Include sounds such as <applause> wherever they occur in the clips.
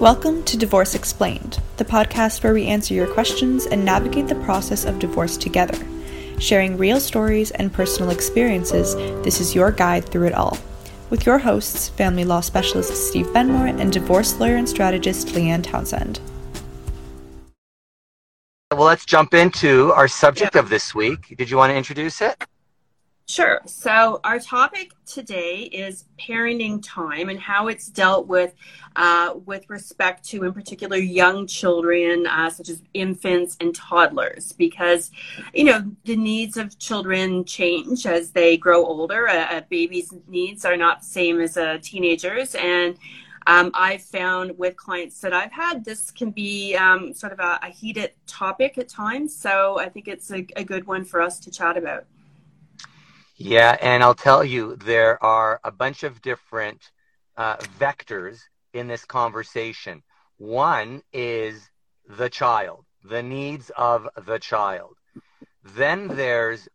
Welcome to Divorce Explained, the podcast where we answer your questions and navigate the process of divorce together. Sharing real stories and personal experiences, this is your guide through it all. With your hosts, family law specialist Steve Benmor and divorce lawyer and strategist Leanne Townsend. Well, let's jump into our subject of this week. Did you want to introduce it? Sure. So, our topic today is parenting time and how it's dealt with uh, with respect to, in particular, young children, uh, such as infants and toddlers, because, you know, the needs of children change as they grow older. A, a baby's needs are not the same as a teenager's. And um, I've found with clients that I've had, this can be um, sort of a, a, heated topic at times. So, I think it's a, a good one for us to chat about. Yeah, and I'll tell you, there are a bunch of different uh, vectors in this conversation. One is the child, the needs of the child. Then there's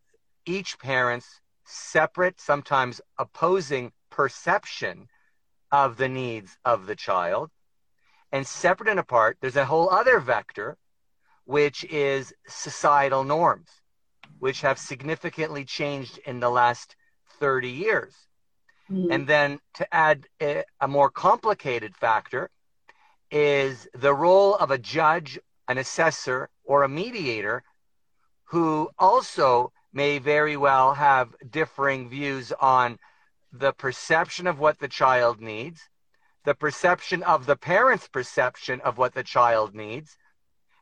each parent's separate, sometimes opposing perception of the needs of the child. And separate and apart, there's a whole other vector, which is societal norms which have significantly changed in the last 30 years. Mm-hmm. And then to add a, a more complicated factor is the role of a judge, an assessor, or a mediator who also may very well have differing views on the perception of what the child needs, the perception of the parent's perception of what the child needs,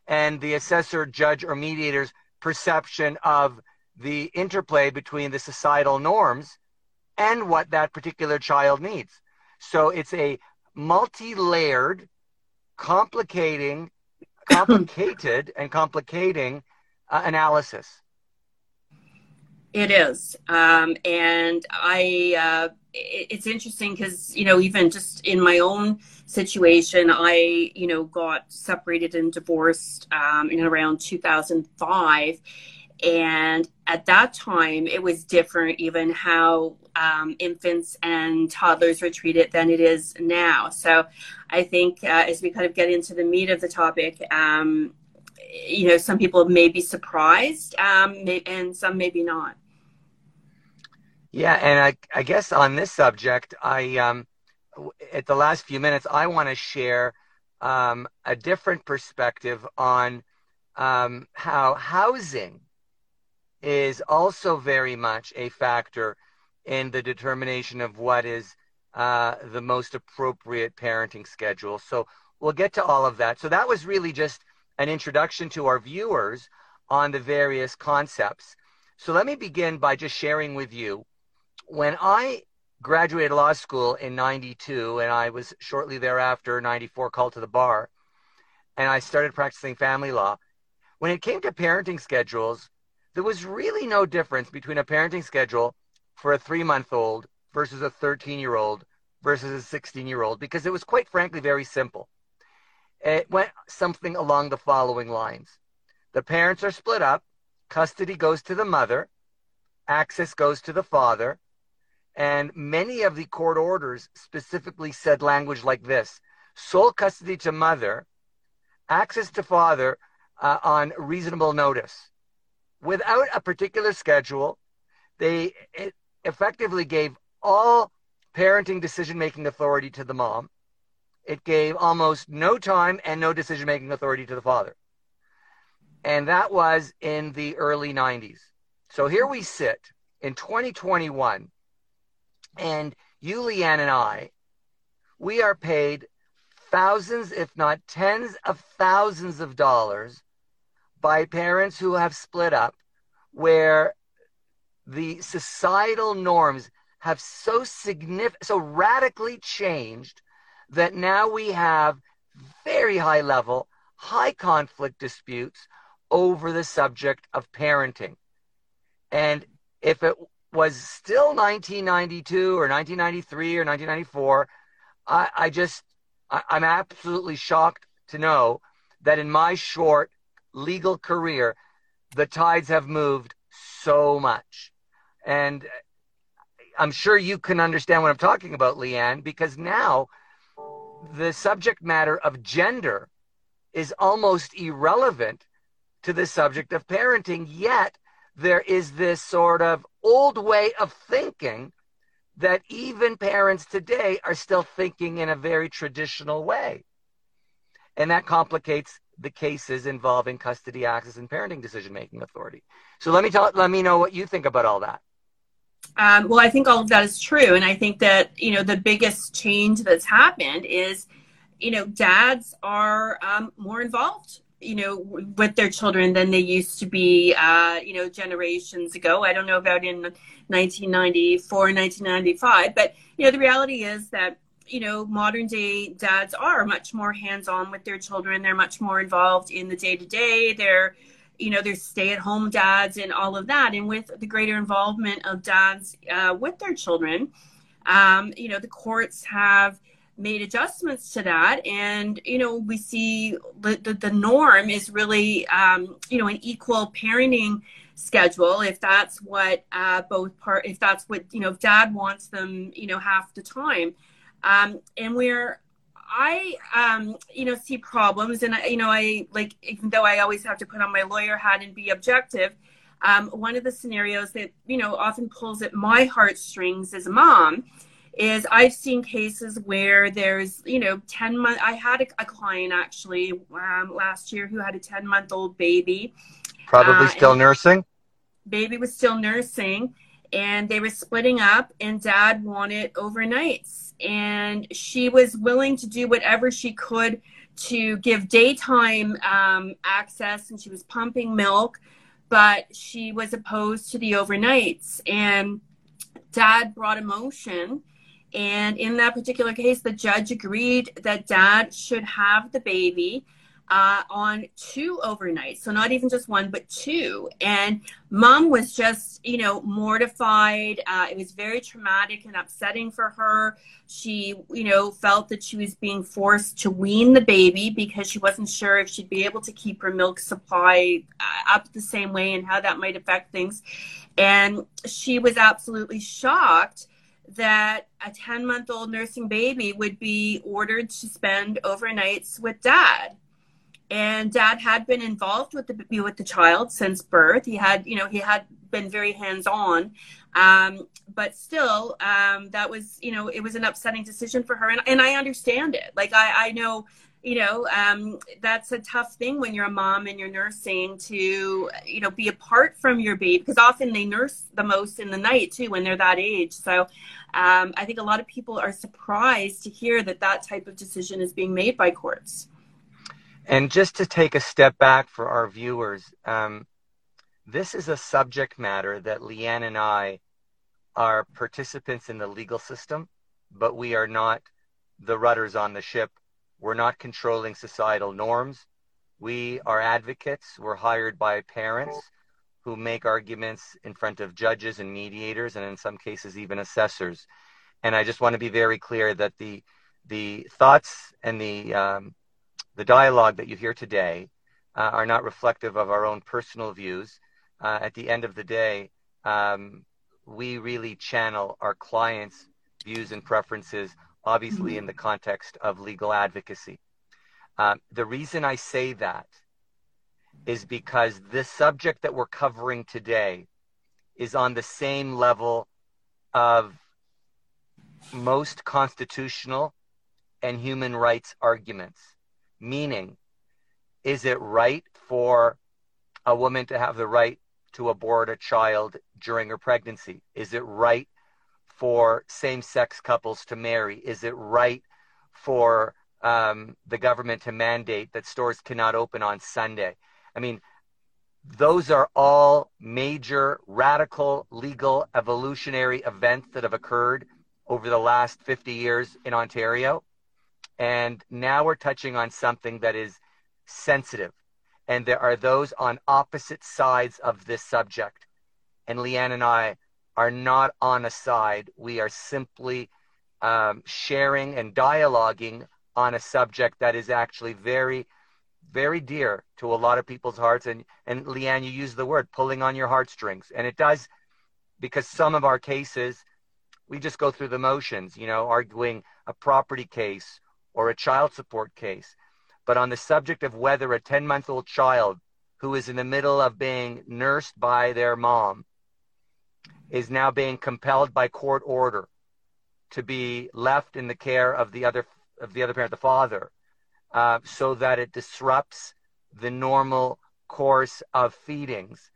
and the assessor, judge, or mediator's perception of the interplay between the societal norms and what that particular child needs. So it's a multi-layered, complicating, <coughs> complicated and complicating uh, analysis. It is, um, and I. Uh, it's interesting because you know even just in my own situation, I you know got separated and divorced um, in around 2005, and at that time it was different even how um, infants and toddlers were treated than it is now. So i think uh, as we kind of get into the meat of the topic um, you know some people may be surprised um, and some maybe not yeah and I, I guess on this subject i um, at the last few minutes i want to share um, a different perspective on um, how housing is also very much a factor in the determination of what is uh, the most appropriate parenting schedule. So we'll get to all of that. So that was really just an introduction to our viewers on the various concepts. So let me begin by just sharing with you when I graduated law school in 92 and I was shortly thereafter 94 called to the bar and I started practicing family law. When it came to parenting schedules, there was really no difference between a parenting schedule for a three month old versus a 13 year old versus a 16 year old because it was quite frankly very simple. It went something along the following lines The parents are split up, custody goes to the mother, access goes to the father, and many of the court orders specifically said language like this sole custody to mother, access to father uh, on reasonable notice without a particular schedule. They effectively gave all parenting decision making authority to the mom. It gave almost no time and no decision making authority to the father. And that was in the early 90s. So here we sit in 2021, and you, Leanne, and I, we are paid thousands, if not tens of thousands of dollars by parents who have split up where the societal norms have so significant so radically changed that now we have very high level high conflict disputes over the subject of parenting. And if it was still 1992 or 1993 or 1994 i, I just I, i'm absolutely shocked to know that in my short legal career, the tides have moved so much. And uh, I'm sure you can understand what I'm talking about, Leanne, because now the subject matter of gender is almost irrelevant to the subject of parenting, yet there is this sort of old way of thinking that even parents today are still thinking in a very traditional way. And that complicates the cases involving custody access and parenting decision making authority. So let me tell let me know what you think about all that. Um, well, I think all of that is true, and I think that you know the biggest change that's happened is, you know, dads are um, more involved, you know, with their children than they used to be, uh, you know, generations ago. I don't know about in 1994, 1995, but you know, the reality is that you know, modern day dads are much more hands on with their children. They're much more involved in the day to day. They're you know, there's stay at home dads and all of that. And with the greater involvement of dads uh, with their children, um, you know, the courts have made adjustments to that. And, you know, we see the, the, the norm is really, um, you know, an equal parenting schedule if that's what uh, both part if that's what you know if dad wants them you know half the time um, and we're I, um, you know, see problems, and you know, I like even though I always have to put on my lawyer hat and be objective. Um, one of the scenarios that you know often pulls at my heartstrings as a mom is I've seen cases where there's you know 10 month. I had a, a client actually um, last year who had a 10 month old baby, probably uh, still nursing. Baby was still nursing, and they were splitting up, and dad wanted overnights and she was willing to do whatever she could to give daytime um, access and she was pumping milk but she was opposed to the overnights and dad brought a motion and in that particular case the judge agreed that dad should have the baby uh, on two overnights. So not even just one, but two. And mom was just, you know, mortified. Uh, it was very traumatic and upsetting for her. She, you know, felt that she was being forced to wean the baby because she wasn't sure if she'd be able to keep her milk supply uh, up the same way and how that might affect things. And she was absolutely shocked that a 10 month old nursing baby would be ordered to spend overnights with dad. And dad had been involved with the with the child since birth. He had you know he had been very hands on um, but still um, that was you know it was an upsetting decision for her. And, and i understand it. Like i i know you know um, that's a tough thing when you're a mom and you're nursing to you know be apart from your baby because often they nurse the most in the night too when they're that age. So um, i think a lot of people are surprised to hear that that type of decision is being made by courts and just to take a step back for our viewers, um, this is a subject matter that Leanne and I are participants in the legal system, but we are not the rudders on the ship. We're not controlling societal norms. We are advocates. We're hired by parents who make arguments in front of judges and mediators, and in some cases, even assessors. And I just want to be very clear that the the thoughts and the um, the dialogue that you hear today uh, are not reflective of our own personal views. Uh, at the end of the day, um, we really channel our clients' views and preferences, obviously mm-hmm. in the context of legal advocacy. Um, the reason I say that is because this subject that we're covering today is on the same level of most constitutional and human rights arguments. Meaning, is it right for a woman to have the right to abort a child during her pregnancy? Is it right for same sex couples to marry? Is it right for um, the government to mandate that stores cannot open on Sunday? I mean, those are all major radical legal evolutionary events that have occurred over the last 50 years in Ontario. And now we're touching on something that is sensitive. And there are those on opposite sides of this subject. And Leanne and I are not on a side. We are simply um, sharing and dialoguing on a subject that is actually very, very dear to a lot of people's hearts. And, and Leanne, you use the word pulling on your heartstrings. And it does because some of our cases, we just go through the motions, you know, arguing a property case or a child support case, but on the subject of whether a 10 month old child who is in the middle of being nursed by their mom is now being compelled by court order to be left in the care of the other of the other parent, the father, uh, so that it disrupts the normal course of feedings.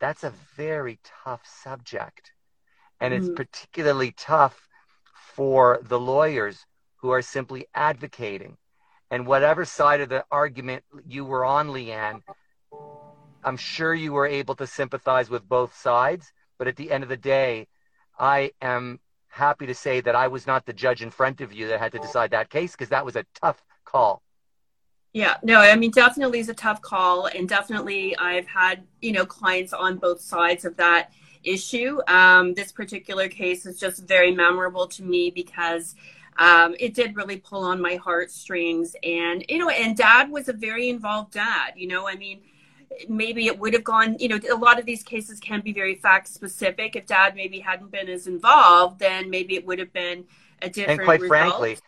That's a very tough subject. And mm-hmm. it's particularly tough for the lawyers who are simply advocating. And whatever side of the argument you were on, Leanne, I'm sure you were able to sympathize with both sides. But at the end of the day, I am happy to say that I was not the judge in front of you that had to decide that case because that was a tough call. Yeah, no, I mean, definitely is a tough call. And definitely, I've had, you know, clients on both sides of that issue. Um, this particular case is just very memorable to me because um, it did really pull on my heartstrings. And, you know, and dad was a very involved dad. You know, I mean, maybe it would have gone, you know, a lot of these cases can be very fact specific. If dad maybe hadn't been as involved, then maybe it would have been a different And quite result. frankly,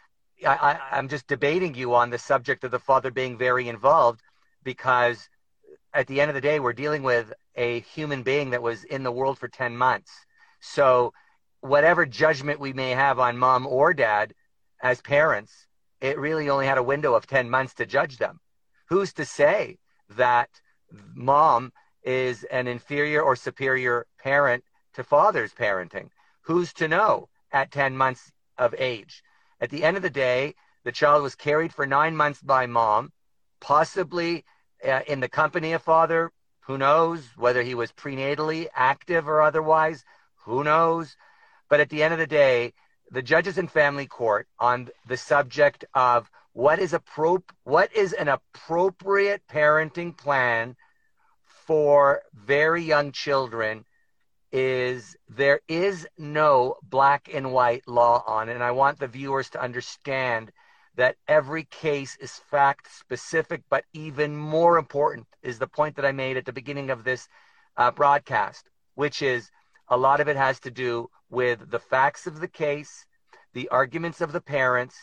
I, I, I'm just debating you on the subject of the father being very involved because at the end of the day, we're dealing with a human being that was in the world for 10 months. So, whatever judgment we may have on mom or dad as parents, it really only had a window of 10 months to judge them. Who's to say that mom is an inferior or superior parent to father's parenting? Who's to know at 10 months of age? At the end of the day, the child was carried for nine months by mom, possibly uh, in the company of father. Who knows whether he was prenatally active or otherwise? Who knows? But at the end of the day, the judges in family court on the subject of what is appro- what is an appropriate parenting plan for very young children is there is no black and white law on it. And I want the viewers to understand that every case is fact specific, but even more important is the point that I made at the beginning of this uh, broadcast, which is a lot of it has to do with the facts of the case, the arguments of the parents,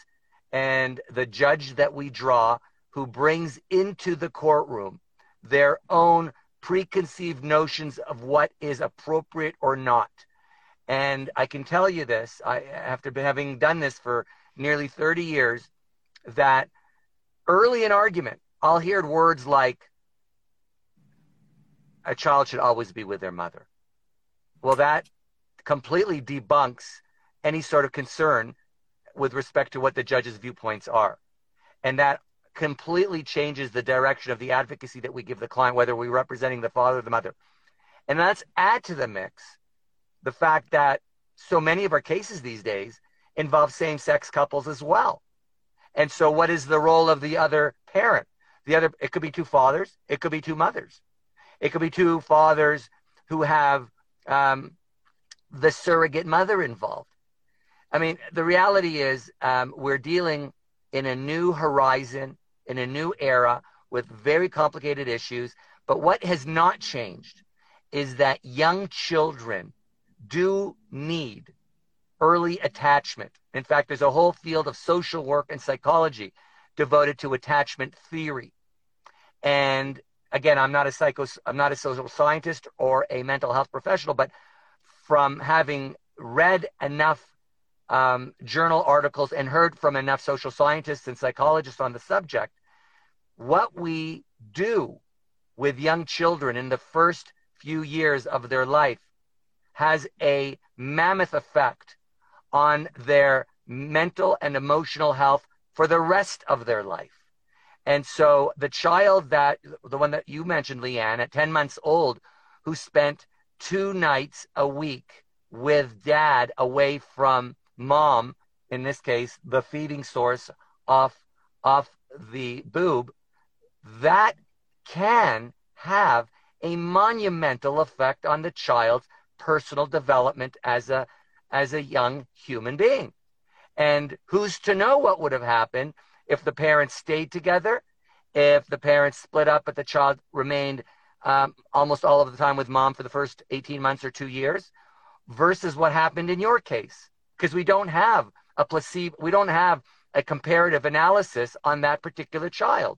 and the judge that we draw who brings into the courtroom their own preconceived notions of what is appropriate or not. And I can tell you this, I, after having done this for nearly 30 years, that early in argument, I'll hear words like, a child should always be with their mother. Well, that completely debunks any sort of concern with respect to what the judge's viewpoints are. And that completely changes the direction of the advocacy that we give the client, whether we're representing the father or the mother. And let's add to the mix the fact that so many of our cases these days involve same sex couples as well. And so, what is the role of the other parent? The other, it could be two fathers, it could be two mothers, it could be two fathers who have um, the surrogate mother involved. I mean, the reality is um, we're dealing in a new horizon in a new era with very complicated issues. But what has not changed is that young children do need early attachment. In fact, there's a whole field of social work and psychology devoted to attachment theory. And again, I'm not a psycho, I'm not a social scientist or a mental health professional, but from having read enough um, journal articles and heard from enough social scientists and psychologists on the subject, what we do with young children in the first few years of their life has a mammoth effect on their mental and emotional health for the rest of their life. And so the child that, the one that you mentioned, Leanne, at 10 months old, who spent two nights a week with dad away from mom, in this case, the feeding source off, off the boob, that can have a monumental effect on the child's personal development as a as a young human being. And who's to know what would have happened if the parents stayed together, if the parents split up, but the child remained um, almost all of the time with mom for the first 18 months or two years, versus what happened in your case. Because we don't have a placebo, we don't have a comparative analysis on that particular child.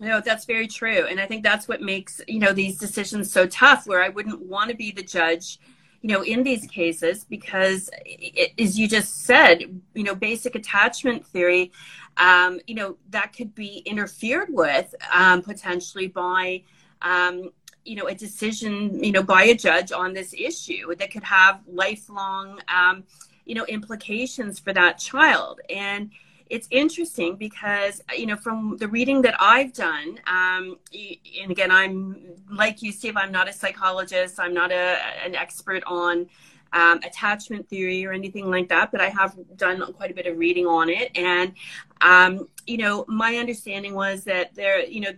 No, that's very true. And I think that's what makes, you know, these decisions so tough where I wouldn't want to be the judge, you know, in these cases because it, as you just said, you know, basic attachment theory, um, you know, that could be interfered with um, potentially by, um, you know, a decision, you know, by a judge on this issue that could have lifelong, um, you know, implications for that child. And, it's interesting because you know from the reading that I've done, um, and again, I'm like you, Steve. I'm not a psychologist. I'm not a, an expert on um, attachment theory or anything like that, but I have done quite a bit of reading on it. And um, you know, my understanding was that there, you know,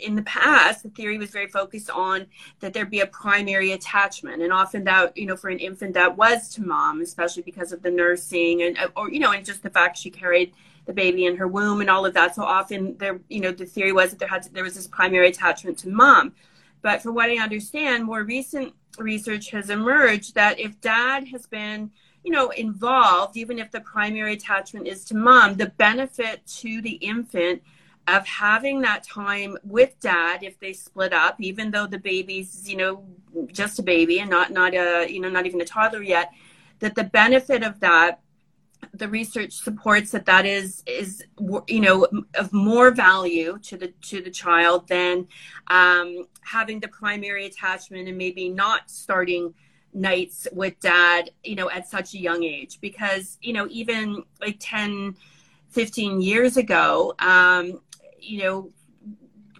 in the past, the theory was very focused on that there be a primary attachment, and often that you know for an infant that was to mom, especially because of the nursing and uh, or you know and just the fact she carried the baby in her womb and all of that. So often there you know the theory was that there had to, there was this primary attachment to mom, but for what I understand, more recent research has emerged that if dad has been you know involved, even if the primary attachment is to mom, the benefit to the infant of having that time with dad if they split up even though the baby's you know just a baby and not not a you know not even a toddler yet that the benefit of that the research supports that that is is you know of more value to the to the child than um, having the primary attachment and maybe not starting nights with dad you know at such a young age. Because you know even like 10 15 years ago um, you know,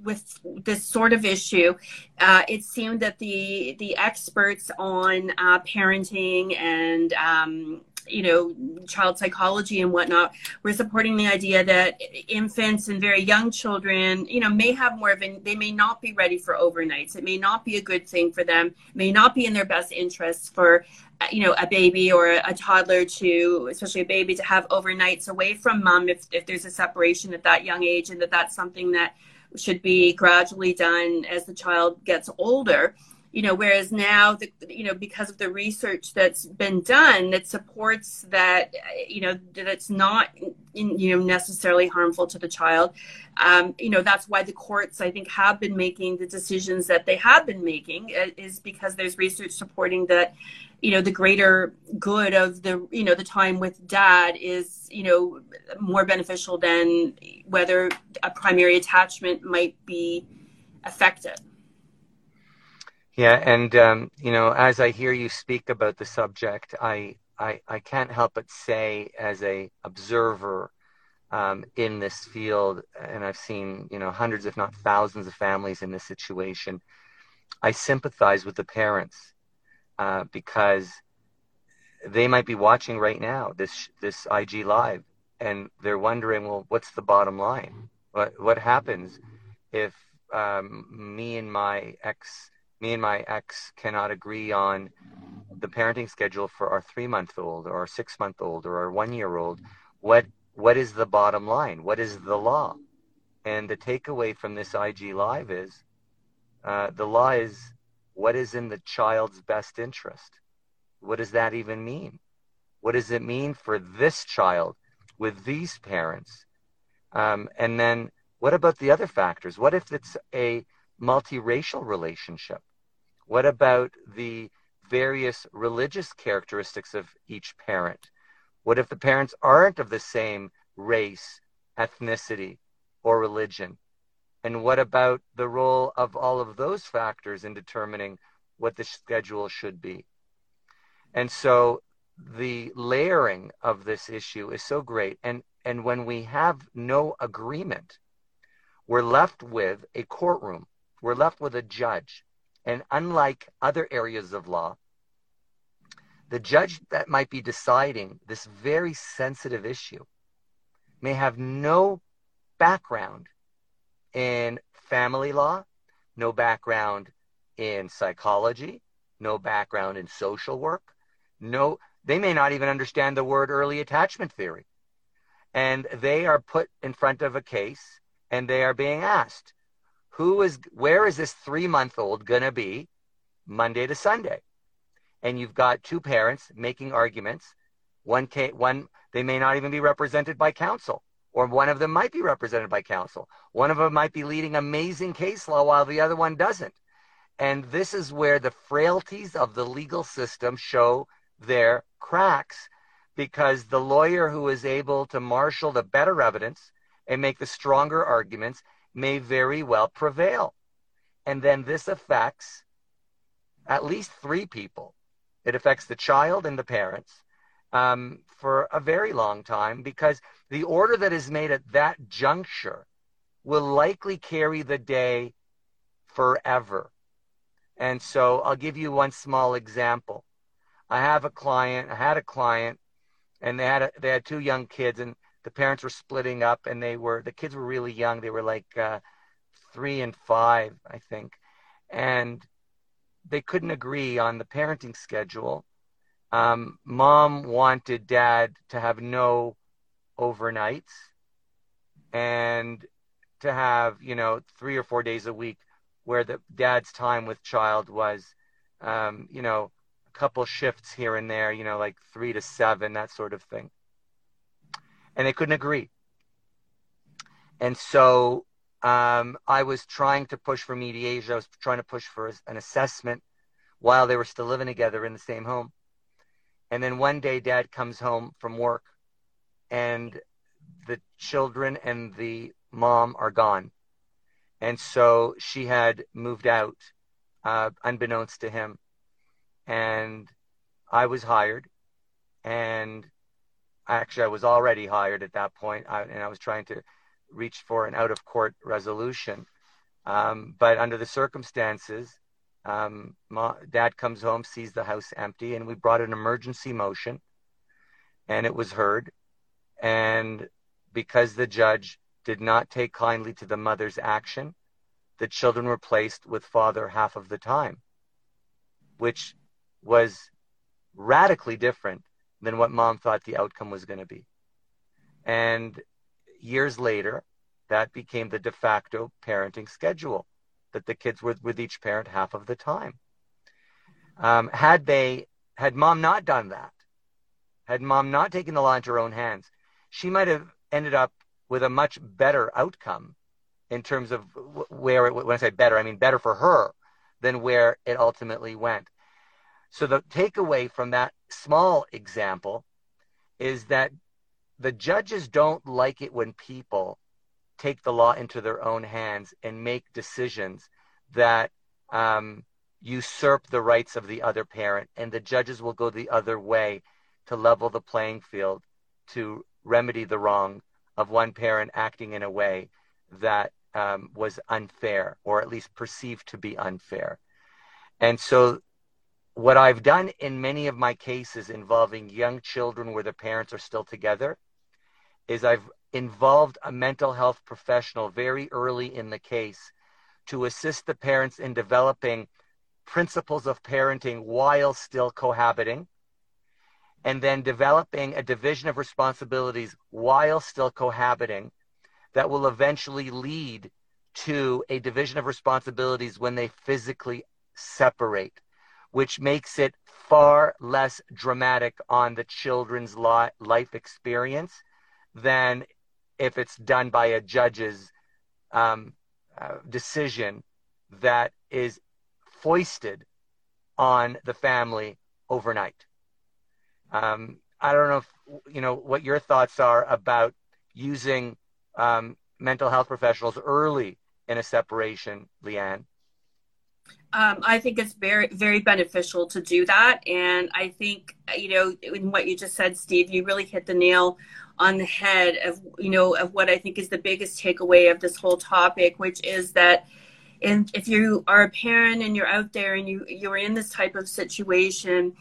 with this sort of issue, uh, it seemed that the the experts on uh, parenting and um, you know child psychology and whatnot we're supporting the idea that infants and very young children you know may have more of an they may not be ready for overnights. It may not be a good thing for them. May not be in their best interests for uh, you know a baby or a, toddler to especially a baby to have overnights away from mom if, if there's a separation at that young age and that that's something that should be gradually done as the child gets older you know whereas now the you know because of the research that's been done that supports that you know that it's not you know necessarily harmful to the child um, you know that's why the courts i think have been making the decisions that they have been making uh, is because there's research supporting that you know the greater good of the you know the time with dad is you know more beneficial than whether a primary attachment might be affected yeah, and um, you know, as I hear you speak about the subject, I I, I can't help but say, as a observer um, in this field, and I've seen you know hundreds, if not thousands, of families in this situation. I sympathize with the parents uh, because they might be watching right now this this IG live, and they're wondering, well, what's the bottom line? What what happens if um, me and my ex me and my ex cannot agree on the parenting schedule for our three month old or our six month old or our one year old, what what is the bottom line? What is the law? And the takeaway from this IG live is uh, the law is what is in the child's best interest. What does that even mean? What does it mean for this child with these parents? Um, and then what about the other factors? What if it's a multiracial relationship? What about the various religious characteristics of each parent? What if the parents aren't of the same race, ethnicity, or religion? And what about the role of all of those factors in determining what the schedule should be? And so the layering of this issue is so great. And, and when we have no agreement, we're left with a courtroom, we're left with a judge and unlike other areas of law, the judge that might be deciding this very sensitive issue may have no background in family law, no background in psychology, no background in social work, no they may not even understand the word early attachment theory. And they are put in front of a case and they are being asked, who is where is this three month old going to be monday to sunday and you've got two parents making arguments One, case, one they may not even be represented by counsel, or one of them might be represented by counsel. One of them might be leading amazing case law while the other one doesn't. And this is where the frailties of the legal system show their cracks because the lawyer who is able to marshal the better evidence and make the stronger arguments may very well prevail. And then this affects at least three people. It affects the child and the parents um, for a very long time because the order that is made at that juncture will likely carry the day forever. And so I'll give you one small example. I have a client, I had a client, and they had a, they had two young kids, and the parents were splitting up, and they were the kids were really young. They were like uh, three and five, I think, and they couldn't agree on the parenting schedule. Um, mom wanted dad to have no overnights and to have, you know, three or four days a week where the dad's time with child was, um, you know, a couple shifts here and there, you know, like three to seven, that sort of thing. And they couldn't agree. And so um, I was trying to push for mediation. I was trying to push for an assessment while they were still living together in the same home. And then one day, dad comes home from work, and the children and the mom are gone. And so she had moved out, uh, unbeknownst to him. And I was hired, and actually, I was already hired at that point, and I was trying to reach for an out of court resolution. Um, but under the circumstances, um, dad comes home, sees the house empty, and we brought an emergency motion, and it was heard. And because the judge did not take kindly to the mother's action, the children were placed with father half of the time, which was radically different than what mom thought the outcome was going to be. And years later, that became the de facto parenting schedule that the kids were with each parent half of the time. Um, had they, had mom not done that, had mom not taken the law into her own hands, she might have ended up with a much better outcome in terms of where it, when I say better, I mean better for her than where it ultimately went. So the takeaway from that small example is that the judges don't like it when people take the law into their own hands and make decisions that um, usurp the rights of the other parent. And the judges will go the other way to level the playing field to remedy the wrong of one parent acting in a way that um, was unfair or at least perceived to be unfair. And so, what I've done in many of my cases involving young children where the parents are still together is I've involved a mental health professional very early in the case to assist the parents in developing principles of parenting while still cohabiting, and then developing a division of responsibilities while still cohabiting that will eventually lead to a division of responsibilities when they physically separate, which makes it far less dramatic on the children's life experience than if it's done by a judge's um, uh, decision that is foisted on the family overnight. Um, I don't know if you know what your thoughts are about using um, mental health professionals early in a separation, Leanne. Um, I think it's very, very beneficial to do that. And I think, you know, in what you just said, Steve, you really hit the nail on the head of, you know, of what I think is the biggest takeaway of this whole topic, which is that and if you are a parent and you're out there and you, you're in this type of situation,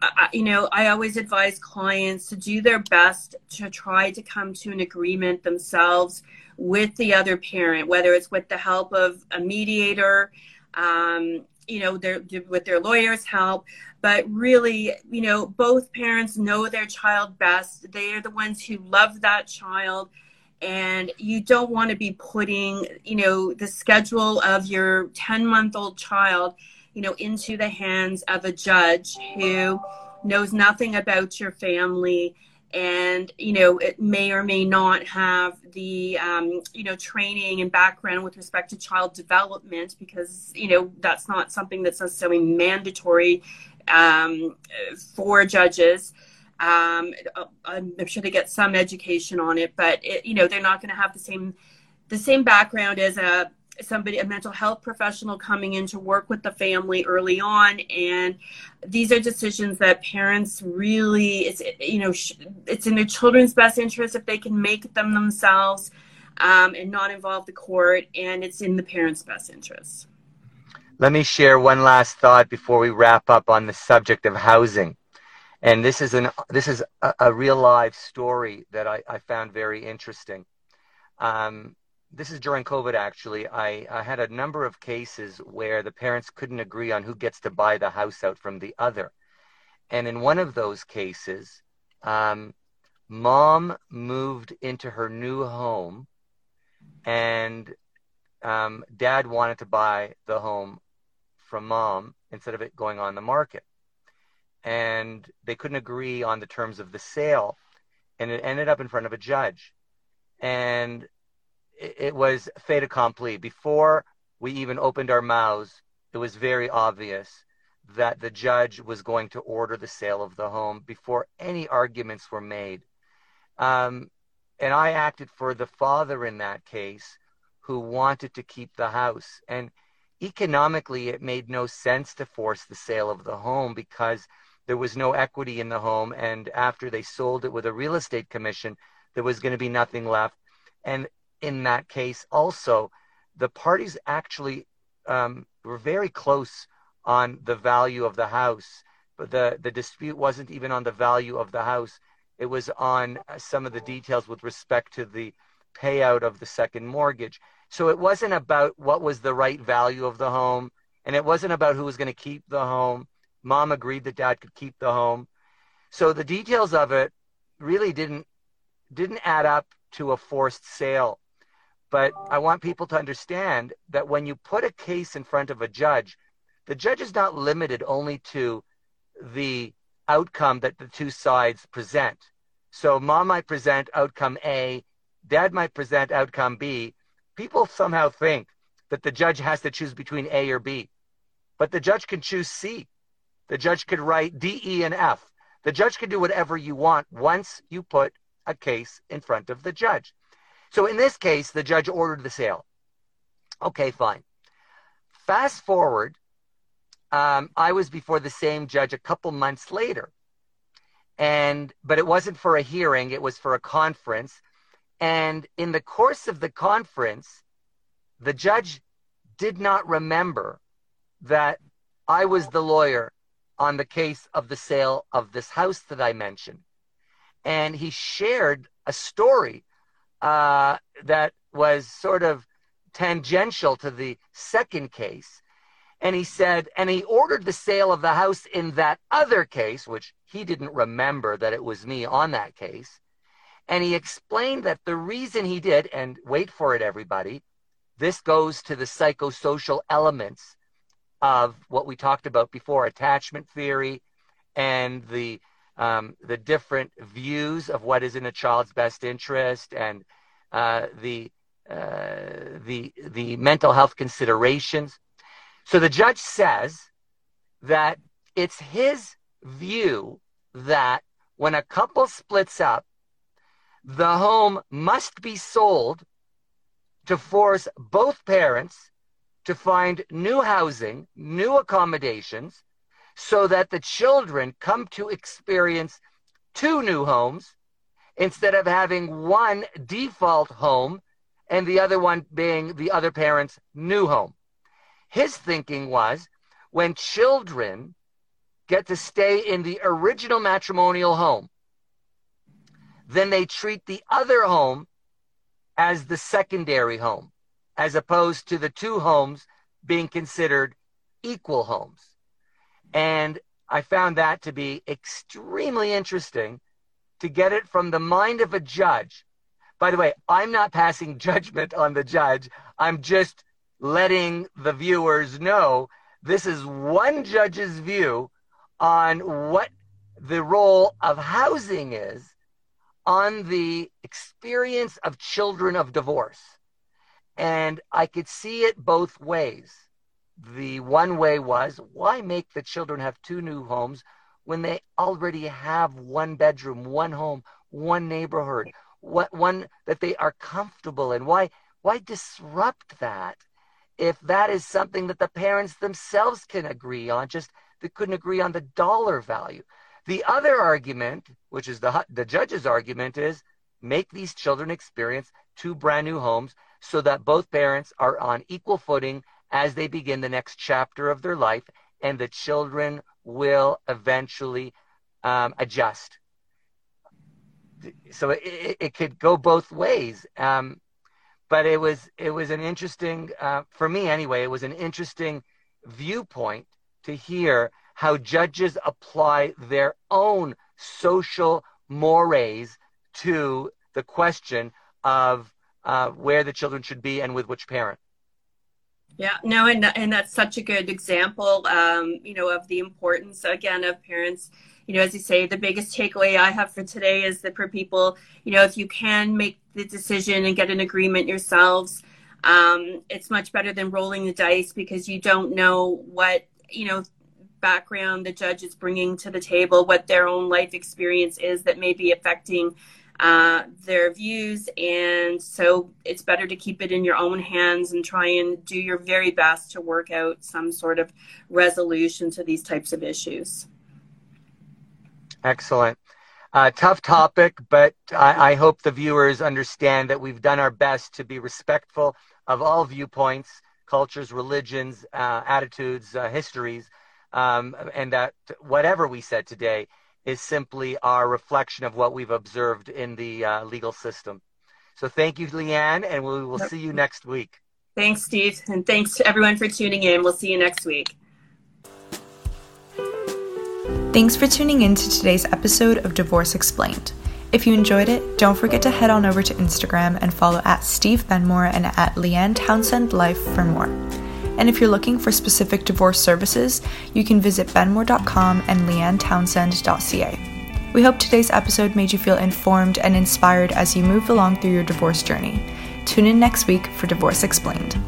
I, you know, I always advise clients to do their best to try to come to an agreement themselves with the other parent, whether it's with the help of a mediator, um, you know, their, with their lawyer's help. But really, you know, both parents know their child best. They are the ones who love that child. And you don't want to be putting, you know, the schedule of your 10 month old child, you know, into the hands of a judge who knows nothing about your family and you know it may or may not have the um, you know training and background with respect to child development because you know that's not something that's necessarily mandatory um, for judges. Um, I'm sure they get some education on it but it, you know they're not going to have the same the same background as a somebody, a mental health professional coming in to work with the family early on. And these are decisions that parents really, it's, you know, it's in their children's best interest if they can make them themselves um, and not involve the court. And it's in the parents' best interest. Let me share one last thought before we wrap up on the subject of housing. And this is an this is a, a real live story that I, I found very interesting. Um, this is during COVID actually. I, I, had a number of cases where the parents couldn't agree on who gets to buy the house out from the other. And in one of those cases, um, mom moved into her new home and um, dad wanted to buy the home from mom instead of it going on the market. And they couldn't agree on the terms of the sale. And it ended up in front of a judge. And it was fait accompli. Before we even opened our mouths, it was very obvious that the judge was going to order the sale of the home before any arguments were made. Um, and I acted for the father in that case who wanted to keep the house. And economically, it made no sense to force the sale of the home because there was no equity in the home. And after they sold it with a real estate commission, there was going to be nothing left. And in that case also the parties actually um, were very close on the value of the house but the, the dispute wasn't even on the value of the house. It was on some of the details with respect to the payout of the second mortgage. So it wasn't about what was the right value of the home and it wasn't about who was going to keep the home. Mom agreed that dad could keep the home. So the details of it really didn't didn't add up to a forced sale but I want people to understand that when you put a case in front of a judge, the judge is not limited only to the outcome that the two sides present. So mom might present outcome A, dad might present outcome B. People somehow think that the judge has to choose between A or B. But the judge can choose C. The judge could write D, E, and F. The judge can do whatever you want once you put a case in front of the judge. So in this case, the judge ordered the sale. Okay, fine. Fast forward, um, I was before the same judge a couple months later, and but it wasn't for a hearing; it was for a conference. And in the course of the conference, the judge did not remember that I was the lawyer on the case of the sale of this house that I mentioned. And he shared a story uh, that was sort of tangential to the second case. And he said, and he ordered the sale of the house in that other case, which he didn't remember that it was me on that case. And he explained that the reason he did, and wait for it, everybody, this goes to the psychosocial elements of what we talked about before attachment theory and the um, the different views of what is in a child's best interest and uh, the uh, the the mental health considerations. So the judge says that it's his view that when a couple splits up, the home must be sold to force both parents to find new housing, new accommodations, so that the children come to experience two new homes instead of having one default home and the other one being the other parent's new home. His thinking was when children get to stay in the original matrimonial home, then they treat the other home as the secondary home, as opposed to the two homes being considered equal homes. And I found that to be extremely interesting to get it from the mind of a judge. By the way, I'm not passing <laughs> judgment on the judge. I'm just letting the viewers know this is one judge's view on what the role of housing is on the experience of children of divorce. And I could see it both ways. The one way was why make the children have two new homes when they already have one bedroom, one home, one neighborhood, what one that they are comfortable in? Why why disrupt that if that is something that the parents themselves can agree on? Just they couldn't agree on the dollar value. The other argument, which is the the judge's argument, is make these children experience two brand new homes so that both parents are on equal footing as they begin the next chapter of their life, and the children will eventually um, adjust. So it, it, could go both ways. Um, but it was it was an interesting uh, for me anyway. It was an interesting viewpoint to hear how judges apply their own social mores to the question of uh, where the children should be and with which parent. Yeah, no, and and that's such a good example, um, you know, of the importance again of parents. You know, as you say, the biggest takeaway I have for today is that for people, you know, if you can make the decision and get an agreement yourselves, um, it's much better than rolling the dice because you don't know what you know background the judge is bringing to the table, what their own life experience is that may be affecting uh, their views. And so it's better to keep it in your own hands and try and do your very best to work out some sort of resolution to these types of issues. Excellent. Uh, tough topic, but I, I hope the viewers understand that we've done our best to be respectful of all viewpoints, cultures, religions, uh, attitudes, uh, histories, um, and that whatever we said today is simply our reflection of what we've observed in the uh, legal system. So thank you, Leanne, and we will see you next week. Thanks, Steve, and thanks to everyone for tuning in. We'll see you next week. Thanks for tuning in to today's episode of Divorce Explained. If you enjoyed it, don't forget to head on over to Instagram and follow at Steve Benmor and at Leanne Townsend Life for more. And if you're looking for specific divorce services, you can visit benmor.com and leannetownsend.ca. We hope today's episode made you feel informed and inspired as you move along through your divorce journey. Tune in next week for Divorce Explained.